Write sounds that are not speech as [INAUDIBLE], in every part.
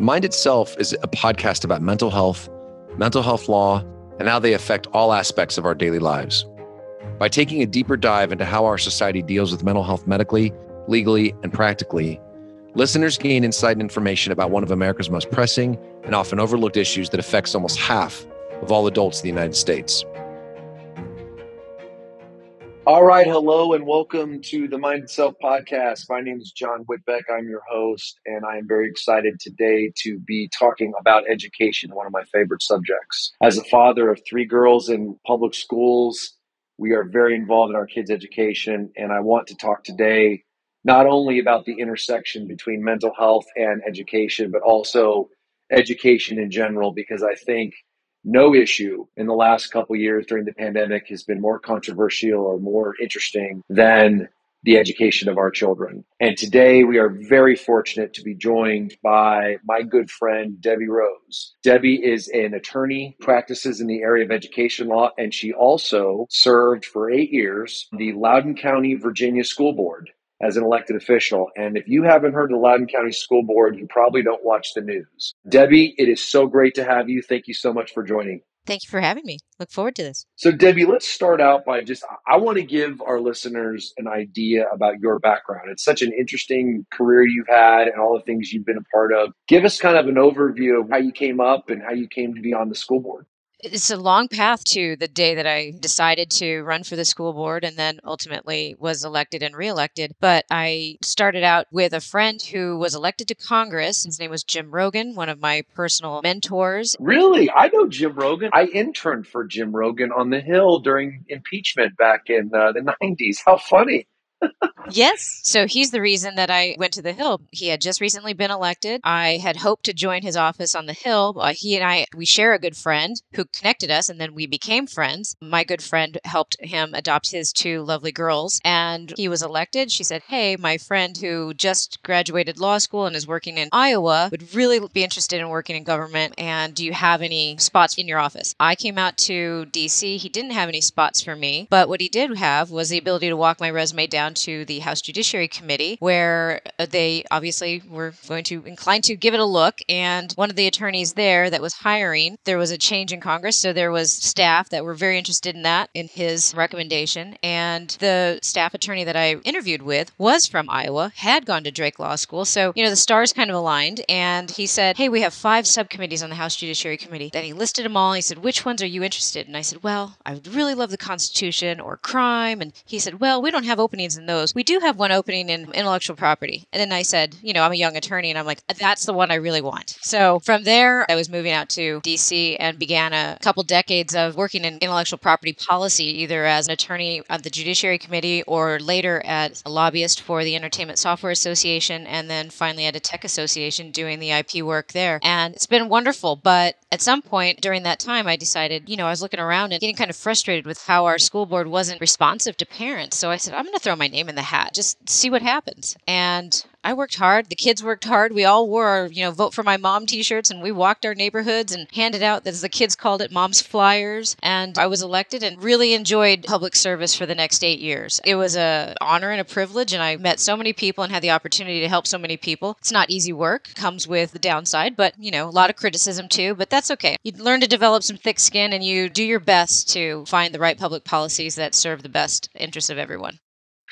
The Mind Itself is a podcast about mental health, mental health law, and how they affect all aspects of our daily lives. By taking a deeper dive into how our society deals with mental health medically, legally, and practically, listeners gain insight and information about one of America's most pressing and often overlooked issues that affects almost half of all adults in the United States. All right, hello and welcome to the Mind Itself podcast. My name is John Whitbeck. I'm your host, and I am very excited today to be talking about education, one of my favorite subjects. As a father of three girls in public schools, we are very involved in our kids' education, and I want to talk today not only about the intersection between mental health and education, but also education in general, because I think no issue in the last couple years during the pandemic has been more controversial or more interesting than the education of our children. And today we are very fortunate to be joined by my good friend, Debbie Rose. Debbie is an attorney, practices in the area of education law, and she also served for eight years the Loudoun County, Virginia School Board as an elected official. And if you haven't heard the Loudoun County School Board, you probably don't watch the news. Debbie, it is so great to have you. Thank you so much for joining. Thank you for having me. Look forward to this. So, Debbie, let's start out by just, I want to give our listeners an idea about your background. It's such an interesting career you've had and all the things you've been a part of. Give us kind of an overview of how you came up and how you came to be on the school board it's a long path to the day that I decided to run for the school board and then ultimately was elected and reelected. But I started out with a friend who was elected to Congress. His name was Jim Rogan, one of my personal mentors. Really? I know Jim Rogan. I interned for Jim Rogan on the Hill during impeachment back in uh, the 90s. How funny yes. So he's the reason that I went to the Hill. He had just recently been elected. I had hoped to join his office on the Hill. Uh, he and I, we share a good friend who connected us, and then we became friends. My good friend helped him adopt his two lovely girls, and he was elected. She said, Hey, my friend who just graduated law school and is working in Iowa would really be interested in working in government. And do you have any spots in your office? I came out to DC. He didn't have any spots for me, but what he did have was the ability to walk my resume down down to the House Judiciary Committee, where uh, they obviously were going to incline to give it a look. And one of the attorneys there that was hiring, there was a change in Congress, so there was staff that were very interested in that in his recommendation. And the staff attorney that I interviewed with was from Iowa, had gone to Drake Law School, so you know the stars kind of aligned. And he said, "Hey, we have five subcommittees on the House Judiciary Committee." Then he listed them all. He said, "Which ones are you interested?" And I said, "Well, I really love the Constitution or crime." And he said, "Well, we don't have openings those. We do have one opening in intellectual property. And then I said, you know, I'm a young attorney and I'm like, that's the one I really want. So from there, I was moving out to DC and began a couple decades of working in intellectual property policy, either as an attorney at the Judiciary Committee or later as a lobbyist for the Entertainment Software Association and then finally at a tech association doing the IP work there. And it's been wonderful. But at some point during that time, I decided, you know, I was looking around and getting kind of frustrated with how our school board wasn't responsive to parents. So I said, I'm going to throw my name in the hat, just see what happens. And I worked hard. The kids worked hard. We all wore our, you know, vote for my mom t-shirts and we walked our neighborhoods and handed out, as the kids called it, mom's flyers. And I was elected and really enjoyed public service for the next eight years. It was a honor and a privilege and I met so many people and had the opportunity to help so many people. It's not easy work, comes with the downside, but you know, a lot of criticism too, but that's okay. You learn to develop some thick skin and you do your best to find the right public policies that serve the best interests of everyone.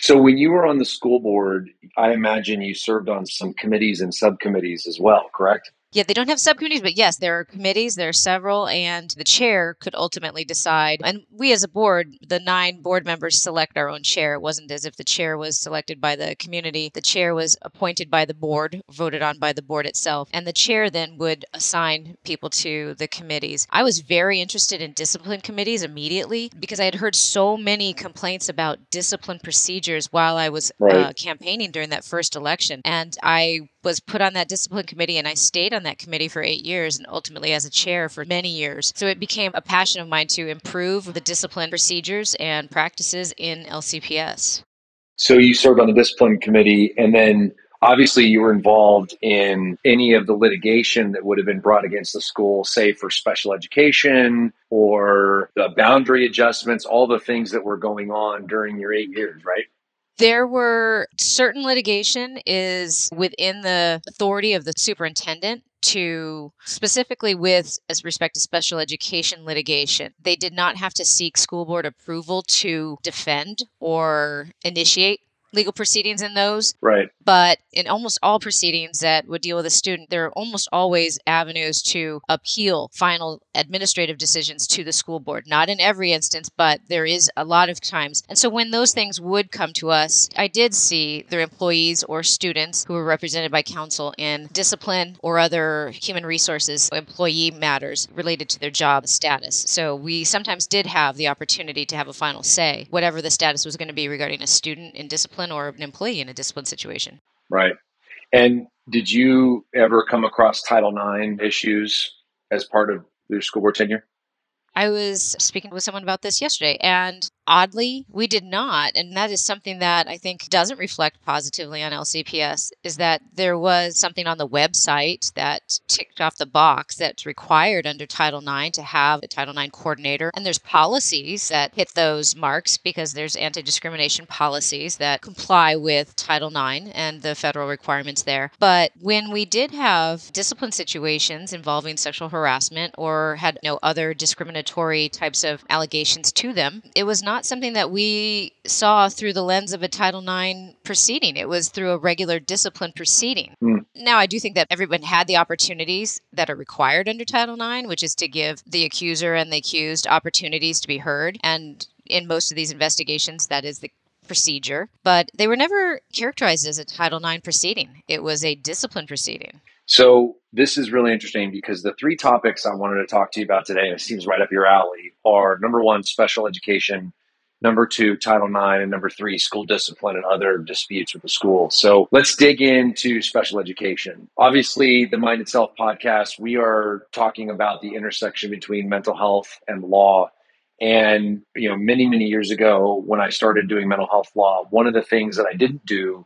So when you were on the school board, I imagine you served on some committees and subcommittees as well, correct? Yeah, they don't have subcommittees, but yes, there are committees, there are several, and the chair could ultimately decide. And we as a board, the nine board members select our own chair. It wasn't as if the chair was selected by the community. The chair was appointed by the board, voted on by the board itself, and the chair then would assign people to the committees. I was very interested in discipline committees immediately because I had heard so many complaints about discipline procedures while I was right. uh, campaigning during that first election. And I was put on that discipline committee and I stayed on that committee for eight years and ultimately as a chair for many years. So it became a passion of mine to improve the discipline procedures and practices in LCPS. So you served on the discipline committee and then obviously you were involved in any of the litigation that would have been brought against the school, say for special education or the boundary adjustments, all the things that were going on during your eight years, right? There were certain litigation is within the authority of the superintendent to specifically with as respect to special education litigation they did not have to seek school board approval to defend or initiate legal proceedings in those. Right. But in almost all proceedings that would deal with a student, there are almost always avenues to appeal final administrative decisions to the school board. Not in every instance, but there is a lot of times. And so when those things would come to us, I did see their employees or students who were represented by counsel in discipline or other human resources employee matters related to their job status. So we sometimes did have the opportunity to have a final say, whatever the status was going to be regarding a student in discipline discipline or an employee in a discipline situation. Right. And did you ever come across Title IX issues as part of your school board tenure? I was speaking with someone about this yesterday, and Oddly, we did not. And that is something that I think doesn't reflect positively on LCPS is that there was something on the website that ticked off the box that's required under Title IX to have a Title IX coordinator. And there's policies that hit those marks because there's anti discrimination policies that comply with Title IX and the federal requirements there. But when we did have discipline situations involving sexual harassment or had no other discriminatory types of allegations to them, it was not not something that we saw through the lens of a Title IX proceeding. It was through a regular discipline proceeding. Mm. Now, I do think that everyone had the opportunities that are required under Title IX, which is to give the accuser and the accused opportunities to be heard. And in most of these investigations, that is the procedure, but they were never characterized as a Title IX proceeding. It was a discipline proceeding. So this is really interesting because the three topics I wanted to talk to you about today, and it seems right up your alley, are number one, special education, number two, Title IX, and number three, school discipline and other disputes with the school. So let's dig into special education. Obviously, the Mind Itself podcast, we are talking about the intersection between mental health and law. And, you know, many, many years ago, when I started doing mental health law, one of the things that I didn't do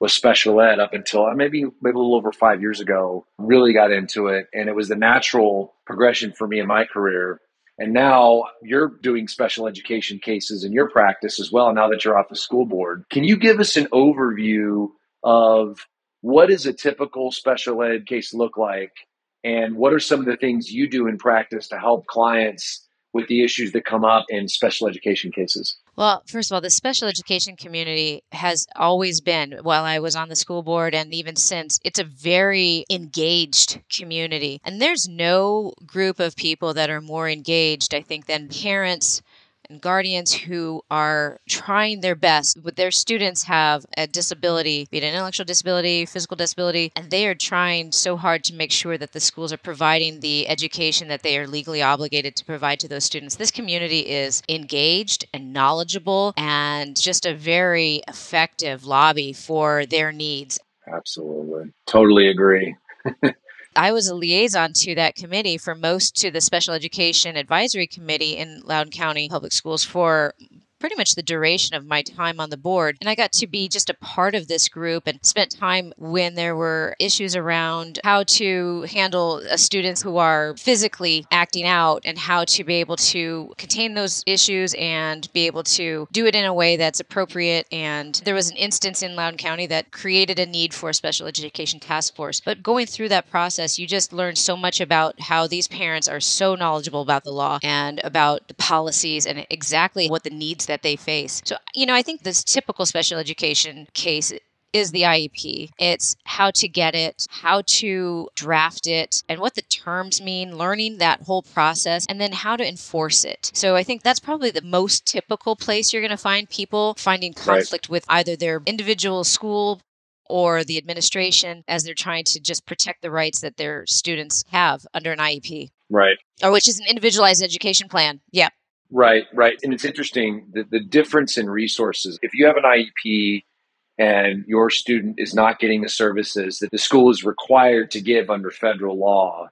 was special ed up until maybe maybe a little over five years ago. Really got into it, and it was the natural progression for me in my career and now you're doing special education cases in your practice as well, now that you're off the school board. Can you give us an overview of what does a typical special ed case look like? And what are some of the things you do in practice to help clients with the issues that come up in special education cases? Well, first of all, the special education community has always been, while I was on the school board and even since, it's a very engaged community. And there's no group of people that are more engaged, I think, than parents and guardians who are trying their best, but their students have a disability, be it an intellectual disability, physical disability, and they are trying so hard to make sure that the schools are providing the education that they are legally obligated to provide to those students. This community is engaged and knowledgeable and just a very effective lobby for their needs. Absolutely. Totally agree. [LAUGHS] I was a liaison to that committee for most to the Special Education Advisory Committee in Loudoun County Public Schools for pretty much the duration of my time on the board. And I got to be just a part of this group and spent time when there were issues around how to handle uh, students who are physically acting out and how to be able to contain those issues and be able to do it in a way that's appropriate. And there was an instance in Loudoun County that created a need for a special education task force. But going through that process, you just learn so much about how these parents are so knowledgeable about the law and about the policies and exactly what the needs that they face. So, you know, I think this typical special education case is the IEP. It's how to get it, how to draft it, and what the terms mean, learning that whole process, and then how to enforce it. So I think that's probably the most typical place you're going to find people finding conflict right. with either their individual school or the administration as they're trying to just protect the rights that their students have under an IEP. Right. Or which is an individualized education plan. Yeah. Right, right. And it's interesting that the difference in resources. If you have an IEP and your student is not getting the services that the school is required to give under federal law,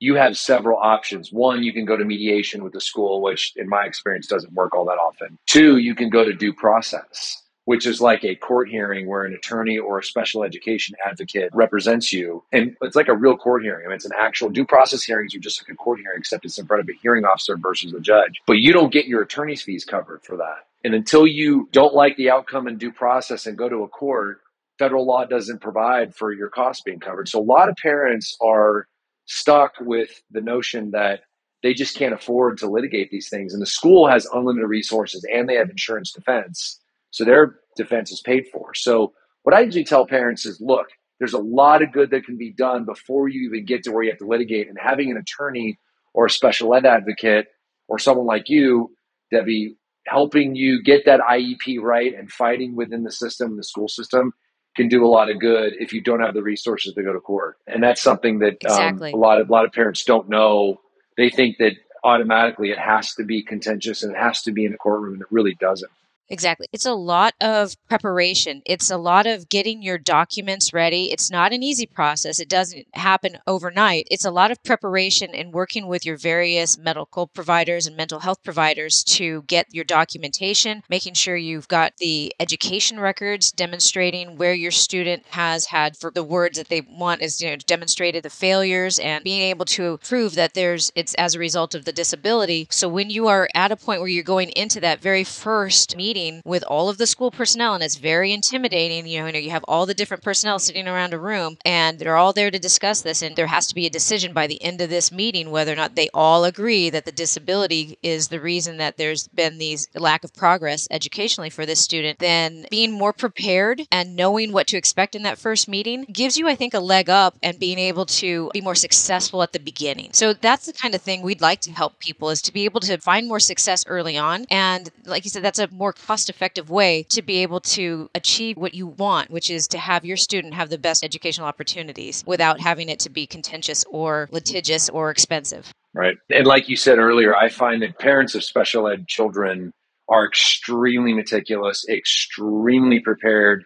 you have several options. One, you can go to mediation with the school, which in my experience doesn't work all that often. Two, you can go to due process. Which is like a court hearing where an attorney or a special education advocate represents you. And it's like a real court hearing. I mean, it's an actual due process hearings are just like a court hearing, except it's in front of a hearing officer versus a judge. But you don't get your attorney's fees covered for that. And until you don't like the outcome in due process and go to a court, federal law doesn't provide for your costs being covered. So a lot of parents are stuck with the notion that they just can't afford to litigate these things. And the school has unlimited resources and they have insurance defense. So their defense is paid for. So what I usually tell parents is look, there's a lot of good that can be done before you even get to where you have to litigate. And having an attorney or a special ed advocate or someone like you, Debbie, helping you get that IEP right and fighting within the system, the school system, can do a lot of good if you don't have the resources to go to court. And that's something that um, exactly. um, a lot of a lot of parents don't know they think that automatically it has to be contentious and it has to be in a courtroom and it really doesn't. Exactly. It's a lot of preparation. It's a lot of getting your documents ready. It's not an easy process. It doesn't happen overnight. It's a lot of preparation and working with your various medical providers and mental health providers to get your documentation, making sure you've got the education records demonstrating where your student has had for the words that they want is you know demonstrated the failures and being able to prove that there's it's as a result of the disability. So when you are at a point where you're going into that very first meeting meeting with all of the school personnel, and it's very intimidating. You know, you, have all the different personnel sitting around a room, and they're all there to discuss this. And there has to be a decision by the end of this meeting whether or not they all agree that the disability is the reason that there's been these lack of progress educationally for this student. Then being more prepared and knowing what to expect in that first meeting gives you, I think, a leg up and being able to be more successful at the beginning. So that's the kind of thing we'd like to help people is to be able to find more success early on. And like you said, that's a more cost effective way to be able to achieve what you want, which is to have your student have the best educational opportunities without having it to be contentious or litigious or expensive. Right. And like you said earlier, I find that parents of special ed children are extremely meticulous, extremely prepared,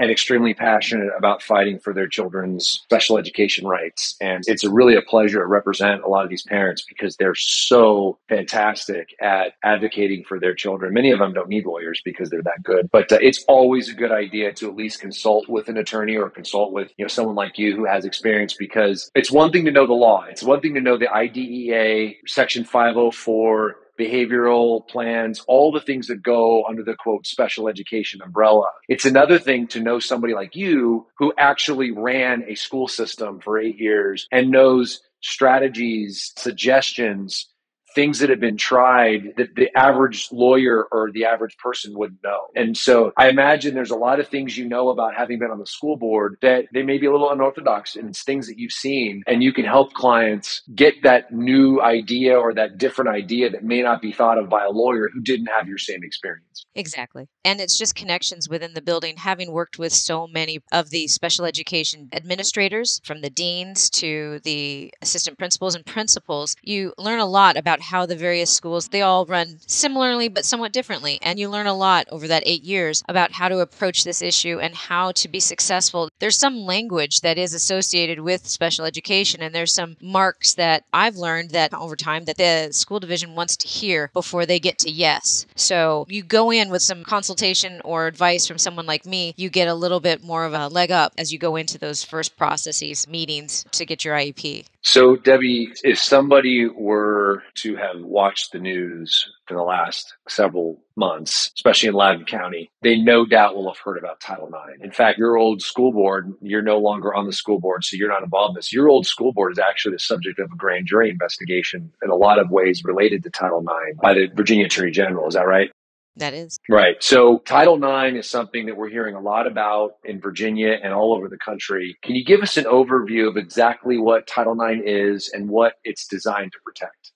and extremely passionate about fighting for their children's special education rights. And it's really a pleasure to represent a lot of these parents because they're so fantastic at advocating for their children. Many of them don't need lawyers because they're that good, but uh, it's always a good idea to at least consult with an attorney or consult with, you know, someone like you who has experience because it's one thing to know the law. It's one thing to know the IDEA section 504 behavioral plans, all the things that go under the quote special education umbrella. It's another thing to know somebody like you who actually ran a school system for eight years and knows strategies, suggestions things that have been tried that the average lawyer or the average person wouldn't know. And so I imagine there's a lot of things you know about having been on the school board that they may be a little unorthodox and it's things that you've seen and you can help clients get that new idea or that different idea that may not be thought of by a lawyer who didn't have your same experience. Exactly. And it's just connections within the building having worked with so many of the special education administrators from the deans to the assistant principals and principals, you learn a lot about about how the various schools they all run similarly but somewhat differently. And you learn a lot over that 8 years about how to approach this issue and how to be successful. There's some language that is associated with special education and there's some marks that I've learned that over time that the school division wants to hear before they get to yes. So you go in with some consultation or advice from someone like me you get a little bit more of a leg up as you go into those first processes meetings to get your IEP so, Debbie, if somebody were to have watched the news for the last several months, especially in Loudoun County, they no doubt will have heard about Title IX. In fact, your old school board, you're no longer on the school board, so you're not involved in this. Your old school board is actually the subject of a grand jury investigation in a lot of ways related to Title IX by the Virginia Attorney General. Is that right? That is. Right. So Title IX is something that we're hearing a lot about in Virginia and all over the country. Can you give us an overview of exactly what Title IX is and what it's designed to protect?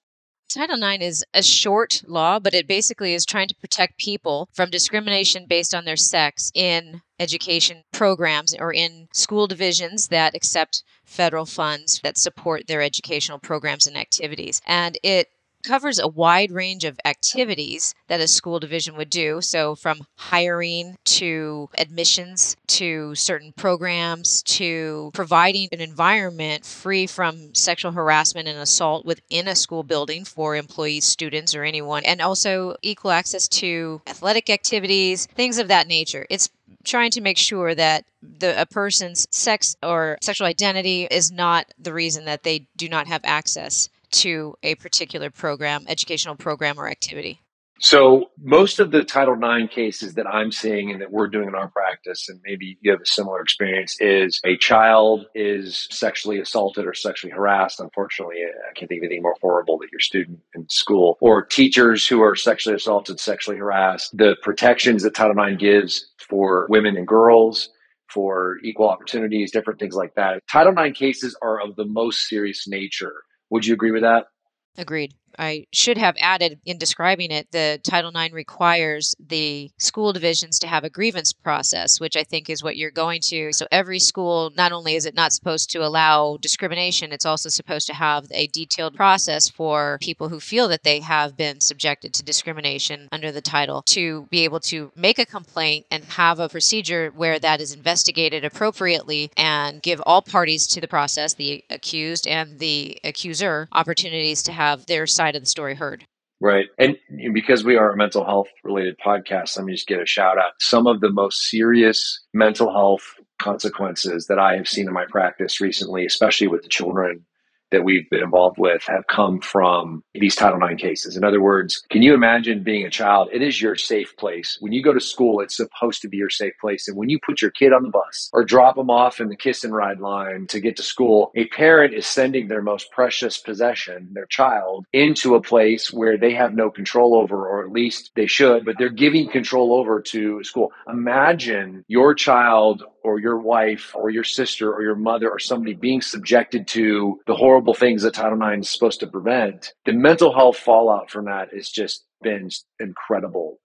Title IX is a short law, but it basically is trying to protect people from discrimination based on their sex in education programs or in school divisions that accept federal funds that support their educational programs and activities. And it covers a wide range of activities that a school division would do. So, from hiring to admissions to certain programs to providing an environment free from sexual harassment and assault within a school building for employees, students, or anyone, and also equal access to athletic activities, things of that nature. It's trying to make sure that the a person's sex or sexual identity is not the reason that they do not have access to a particular program, educational program or activity. So, most of the Title IX cases that I'm seeing and that we're doing in our practice, and maybe you have a similar experience, is a child is sexually assaulted or sexually harassed. Unfortunately, I can't think of anything more horrible that your student in school or teachers who are sexually assaulted, sexually harassed. The protections that Title IX gives for women and girls, for equal opportunities, different things like that. Title IX cases are of the most serious nature. Would you agree with that? Agreed. I should have added in describing it, the Title IX requires the school divisions to have a grievance process, which I think is what you're going to. So every school, not only is it not supposed to allow discrimination, it's also supposed to have a detailed process for people who feel that they have been subjected to discrimination under the title to be able to make a complaint and have a procedure where that is investigated appropriately and give all parties to the process, the accused and the accuser, opportunities to have their side side of the story heard. Right. And because we are a mental health related podcast, let me just get a shout out. Some of the most serious mental health consequences that I have seen in my practice recently, especially with the children that we've been involved with have come from these Title IX cases. In other words, can you imagine being a child? It is your safe place. When you go to school, it's supposed to be your safe place. And when you put your kid on the bus or drop them off in the kiss and ride line to get to school, a parent is sending their most precious possession, their child, into a place where they have no control over, or at least they should, but they're giving control over to school. Imagine your child or your wife or your sister or your mother or somebody being subjected to the horrible things that Title IX is supposed to prevent, the mental health fallout from that is just been incredible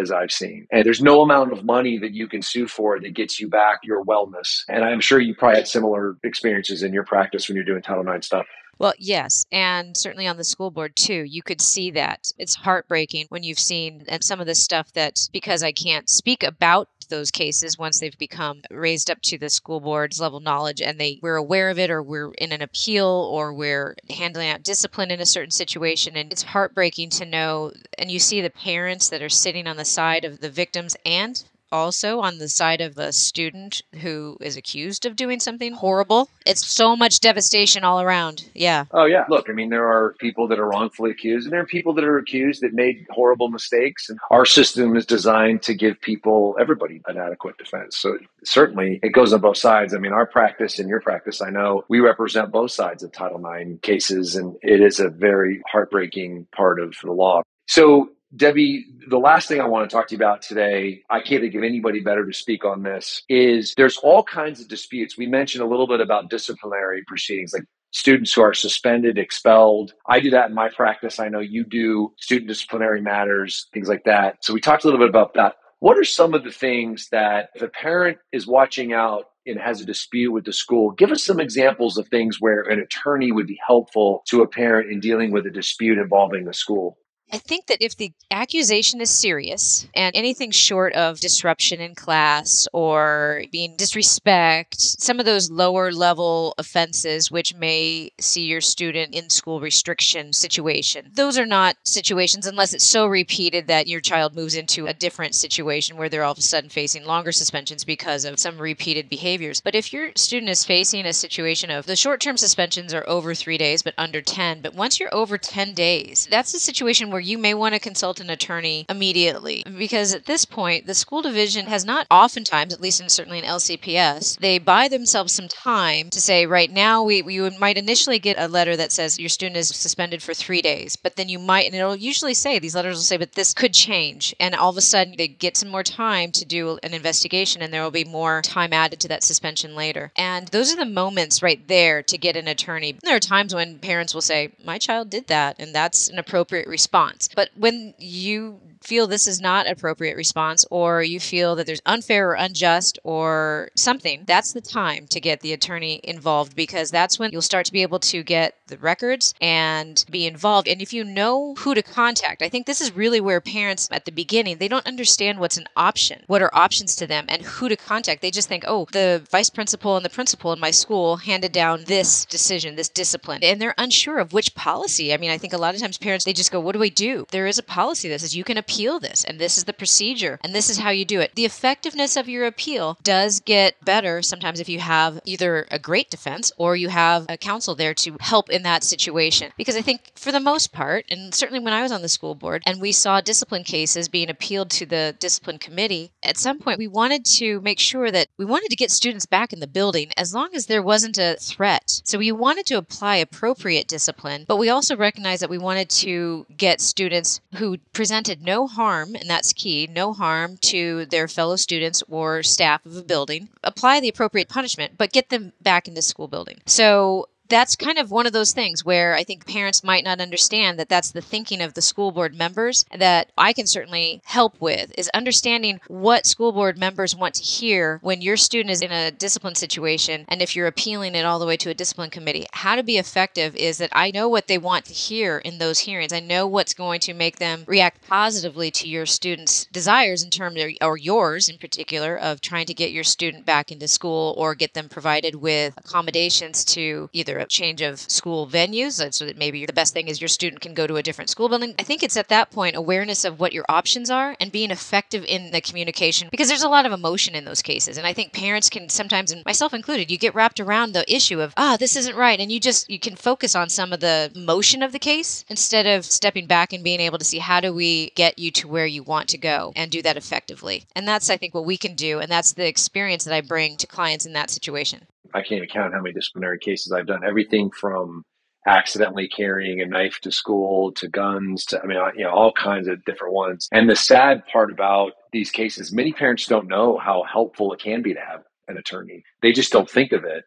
as I've seen. And there's no amount of money that you can sue for that gets you back your wellness. And I'm sure you probably had similar experiences in your practice when you're doing Title IX stuff. Well, yes, and certainly on the school board too. You could see that. It's heartbreaking when you've seen and some of the stuff that because I can't speak about those cases once they've become raised up to the school board's level knowledge and they we're aware of it or we're in an appeal or we're handling out discipline in a certain situation and it's heartbreaking to know and you see the parents that are sitting on the side of the victims and also on the side of the student who is accused of doing something horrible. It's so much devastation all around. Yeah. Oh, yeah. Look, I mean, there are people that are wrongfully accused, and there are people that are accused that made horrible mistakes. And our system is designed to give people, everybody, an adequate defense. So certainly it goes on both sides. I mean, our practice and your practice, I know we represent both sides of Title IX cases, and it is a very heartbreaking part of the law. So Debbie, the last thing I want to talk to you about today, I can't think of anybody better to speak on this, is there's all kinds of disputes. We mentioned a little bit about disciplinary proceedings, like students who are suspended, expelled. I do that in my practice. I know you do student disciplinary matters, things like that. So we talked a little bit about that. What are some of the things that if a parent is watching out and has a dispute with the school, give us some examples of things where an attorney would be helpful to a parent in dealing with a dispute involving the school. I think that if the accusation is serious and anything short of disruption in class or being disrespect, some of those lower level offenses which may see your student in school restriction situation, those are not situations unless it's so repeated that your child moves into a different situation where they're all of a sudden facing longer suspensions because of some repeated behaviors. But if your student is facing a situation of the short term suspensions are over three days but under 10, but once you're over 10 days, that's a situation where where you may want to consult an attorney immediately because at this point, the school division has not oftentimes, at least in certainly in LCPS, they buy themselves some time to say, right now, we, we might initially get a letter that says your student is suspended for three days, but then you might, and it'll usually say, these letters will say, but this could change. And all of a sudden, they get some more time to do an investigation, and there will be more time added to that suspension later. And those are the moments right there to get an attorney. There are times when parents will say, my child did that, and that's an appropriate response response. But when you feel this is not appropriate response or you feel that there's unfair or unjust or something, that's the time to get the attorney involved because that's when you'll start to be able to get the records and be involved. And if you know who to contact, I think this is really where parents at the beginning, they don't understand what's an option. What are options to them and who to contact? They just think, "Oh, the vice principal and the principal in my school handed down this decision, this discipline." And they're unsure of which policy. I mean, I think a lot of times parents they just go, "What do I do?" There is a policy that says you can appeal this and this is the procedure and this is how you do it. The effectiveness of your appeal does get better sometimes if you have either a great defense or you have a counsel there to help in that situation. Because I think for the most part, and certainly when I was on the school board and we saw discipline cases being appealed to the discipline committee, at some point we wanted to make sure that we wanted to get students back in the building as long as there wasn't a threat. So we wanted to apply appropriate discipline, but we also recognized that we wanted to get students who presented no harm, and that's key, no harm to their fellow students or staff of a building, apply the appropriate punishment, but get them back into the school building. So that's kind of one of those things where I think parents might not understand that that's the thinking of the school board members that I can certainly help with is understanding what school board members want to hear when your student is in a discipline situation and if you're appealing it all the way to a discipline committee. How to be effective is that I know what they want to hear in those hearings. I know what's going to make them react positively to your student's desires in terms of, or yours in particular, of trying to get your student back into school or get them provided with accommodations to either either a change of school venues, so that maybe the best thing is your student can go to a different school building. I think it's at that point awareness of what your options are and being effective in the communication because there's a lot of emotion in those cases. And I think parents can sometimes, and myself included, you get wrapped around the issue of, ah, this isn't right. And you just, you can focus on some of the motion of the case instead of stepping back and being able to see how do we get you to where you want to go and do that effectively. And that's, I think, what we can do. And that's the experience that I bring to clients in that situation. I can't even count how many disciplinary cases I've done. Everything from accidentally carrying a knife to school to guns to I mean you know all kinds of different ones. And the sad part about these cases, many parents don't know how helpful it can be to have an attorney. They just don't think of it.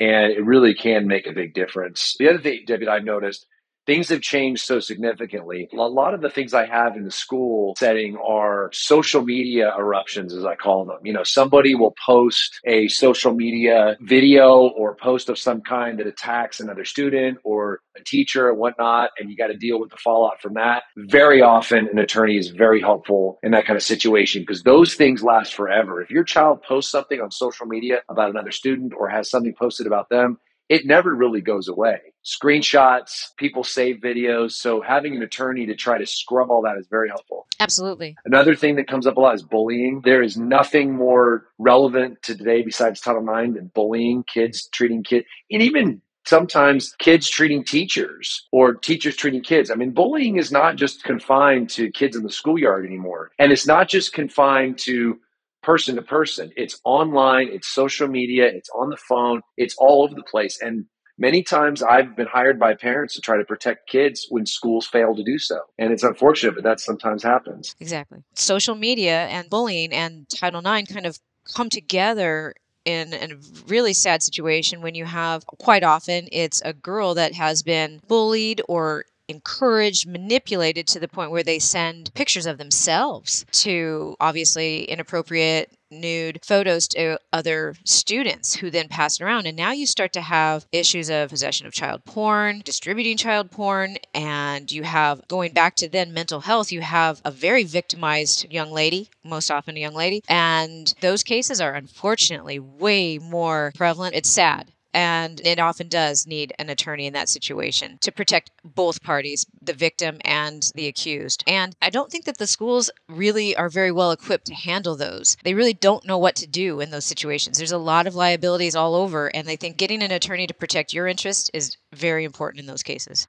And it really can make a big difference. The other thing, Debbie, I've noticed things have changed so significantly. A lot of the things I have in the school setting are social media eruptions, as I call them. You know, somebody will post a social media video or post of some kind that attacks another student or a teacher and whatnot, and you got to deal with the fallout from that. Very often, an attorney is very helpful in that kind of situation because those things last forever. If your child posts something on social media about another student or has something posted about them, it never really goes away. Screenshots, people save videos. So having an attorney to try to scrub all that is very helpful. Absolutely. Another thing that comes up a lot is bullying. There is nothing more relevant to today besides Title IX than bullying, kids treating kids, and even sometimes kids treating teachers or teachers treating kids. I mean, bullying is not just confined to kids in the schoolyard anymore. And it's not just confined to person to person. It's online, it's social media, it's on the phone, it's all over the place. And many times I've been hired by parents to try to protect kids when schools fail to do so. And it's unfortunate, but that sometimes happens. Exactly. Social media and bullying and Title IX kind of come together in a really sad situation when you have quite often it's a girl that has been bullied or encouraged, manipulated to the point where they send pictures of themselves to obviously inappropriate nude photos to other students who then pass it around. And now you start to have issues of possession of child porn, distributing child porn, and you have going back to then mental health, you have a very victimized young lady, most often a young lady. And those cases are unfortunately way more prevalent. It's sad and it often does need an attorney in that situation to protect both parties, the victim and the accused. And I don't think that the schools really are very well equipped to handle those. They really don't know what to do in those situations. There's a lot of liabilities all over, and they think getting an attorney to protect your interest is very important in those cases.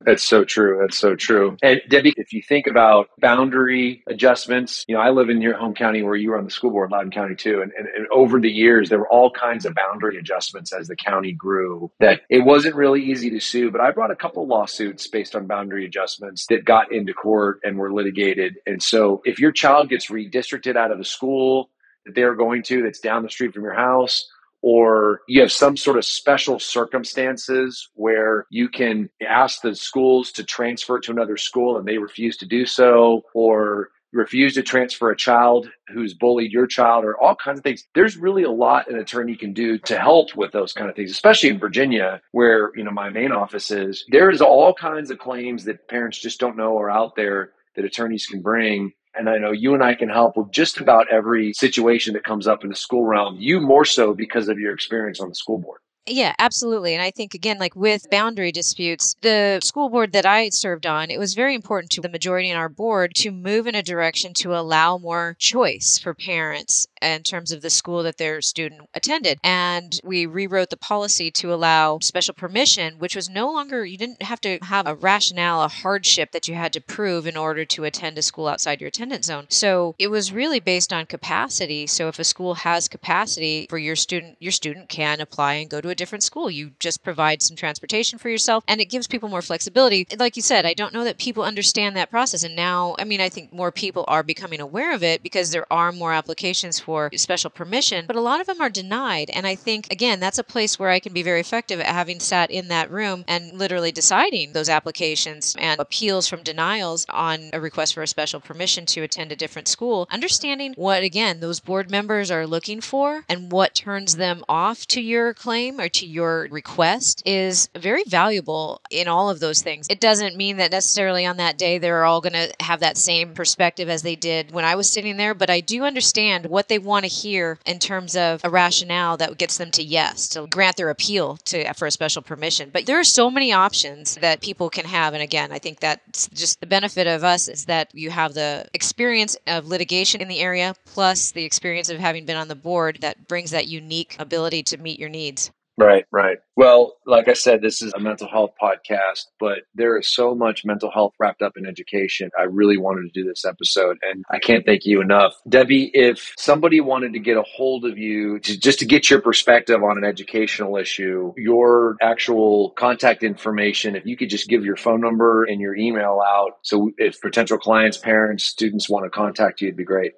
That's so true. That's so true. And Debbie, if you think about boundary adjustments, you know, I live in your home county where you were on the school board, Loudoun County too. And, and, and, over the years, there were all kinds of boundary adjustments as the county grew that it wasn't really easy to sue. But I brought a couple lawsuits based on boundary adjustments that got into court and were litigated. And so if your child gets redistricted out of the school that they're going to that's down the street from your house, or you have some sort of special circumstances where you can ask the schools to transfer to another school and they refuse to do so, or refuse to transfer a child who's bullied your child or all kinds of things. There's really a lot an attorney can do to help with those kind of things especially in virginia where you know my main office is. There's all kinds of claims that parents just don't know are out there that attorneys can bring and I know you and I can help with just about every situation that comes up in the school realm, you more so because of your experience on the school board. Yeah, absolutely. And I think, again, like with boundary disputes, the school board that I served on, it was very important to the majority in our board to move in a direction to allow more choice for parents in terms of the school that their student attended. And we rewrote the policy to allow special permission, which was no longer, you didn't have to have a rationale, a hardship that you had to prove in order to attend a school outside your attendance zone. So it was really based on capacity. So if a school has capacity for your student, your student can apply and go to a different school. You just provide some transportation for yourself and it gives people more flexibility. Like you said, I don't know that people understand that process. And now, I mean, I think more people are becoming aware of it because there are more applications for special permission, but a lot of them are denied. And I think, again, that's a place where I can be very effective at having sat in that room and literally deciding those applications and appeals from denials on a request for a special permission to attend a different school. Understanding what, again, those board members are looking for and what turns them off to your claim or to your request is very valuable in all of those things. It doesn't mean that necessarily on that day they're all going to have that same perspective as they did when I was sitting there, but I do understand what they want to hear in terms of a rationale that gets them to yes, to grant their appeal to for a special permission. But there are so many options that people can have. And again, I think that's just the benefit of us is that you have the experience of litigation in the area plus the experience of having been on the board that brings that unique ability to meet your needs. Right, right. Well, like I said, this is a mental health podcast, but there is so much mental health wrapped up in education. I really wanted to do this episode and I can't thank you enough. Debbie, if somebody wanted to get a hold of you to, just to get your perspective on an educational issue, your actual contact information, if you could just give your phone number and your email out. So if potential clients, parents, students want to contact you, it'd be great.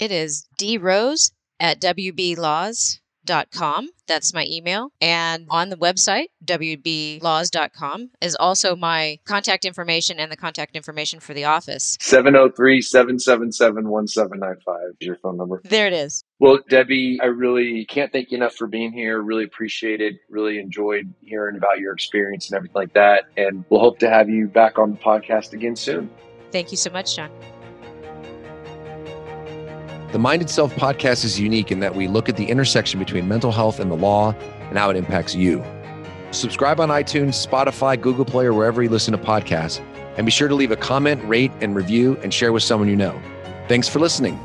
It is drose at wblaws com. That's my email. And on the website, wblaws.com, is also my contact information and the contact information for the office. 703 777 1795 is your phone number. There it is. Well, Debbie, I really can't thank you enough for being here. Really appreciate it. Really enjoyed hearing about your experience and everything like that. And we'll hope to have you back on the podcast again soon. Thank you so much, John. The Mind Itself podcast is unique in that we look at the intersection between mental health and the law and how it impacts you. Subscribe on iTunes, Spotify, Google Play, or wherever you listen to podcasts. And be sure to leave a comment, rate, and review and share with someone you know. Thanks for listening.